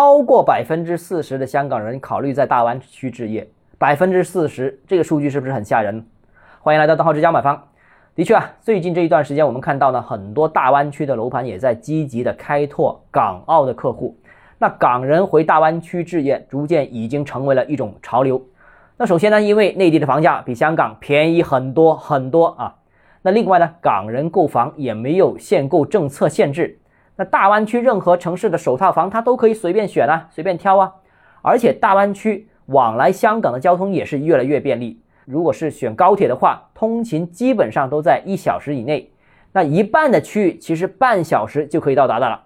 超过百分之四十的香港人考虑在大湾区置业，百分之四十，这个数据是不是很吓人？欢迎来到邓浩之家买房。的确啊，最近这一段时间，我们看到呢，很多大湾区的楼盘也在积极的开拓港澳的客户。那港人回大湾区置业，逐渐已经成为了一种潮流。那首先呢，因为内地的房价比香港便宜很多很多啊。那另外呢，港人购房也没有限购政策限制。那大湾区任何城市的首套房，他都可以随便选啊，随便挑啊。而且大湾区往来香港的交通也是越来越便利。如果是选高铁的话，通勤基本上都在一小时以内。那一半的区域其实半小时就可以到达的了。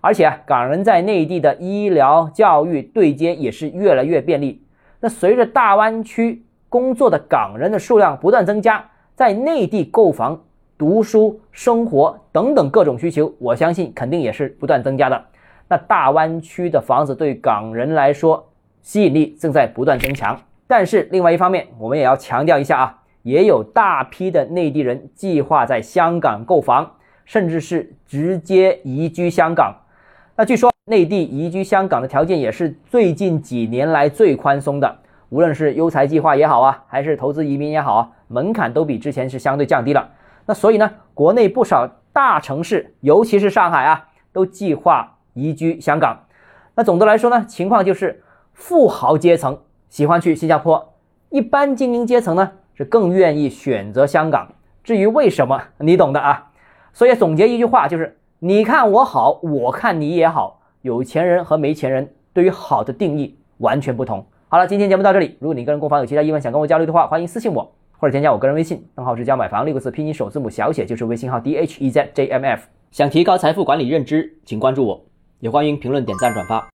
而且啊，港人在内地的医疗、教育对接也是越来越便利。那随着大湾区工作的港人的数量不断增加，在内地购房、读书、生活等等各种需求，我相信肯定也是不断增加的。那大湾区的房子对港人来说吸引力正在不断增强。但是另外一方面，我们也要强调一下啊，也有大批的内地人计划在香港购房，甚至是直接移居香港。那据说。内地移居香港的条件也是最近几年来最宽松的，无论是优才计划也好啊，还是投资移民也好啊，门槛都比之前是相对降低了。那所以呢，国内不少大城市，尤其是上海啊，都计划移居香港。那总的来说呢，情况就是富豪阶层喜欢去新加坡，一般精英阶层呢是更愿意选择香港。至于为什么，你懂的啊。所以总结一句话就是：你看我好，我看你也好。有钱人和没钱人对于好的定义完全不同。好了，今天节目到这里。如果你个人购房有其他疑问想跟我交流的话，欢迎私信我或者添加我个人微信，账号是教买房六个字拼音首字母小写就是微信号 d h e z j m f。想提高财富管理认知，请关注我，也欢迎评论、点赞、转发。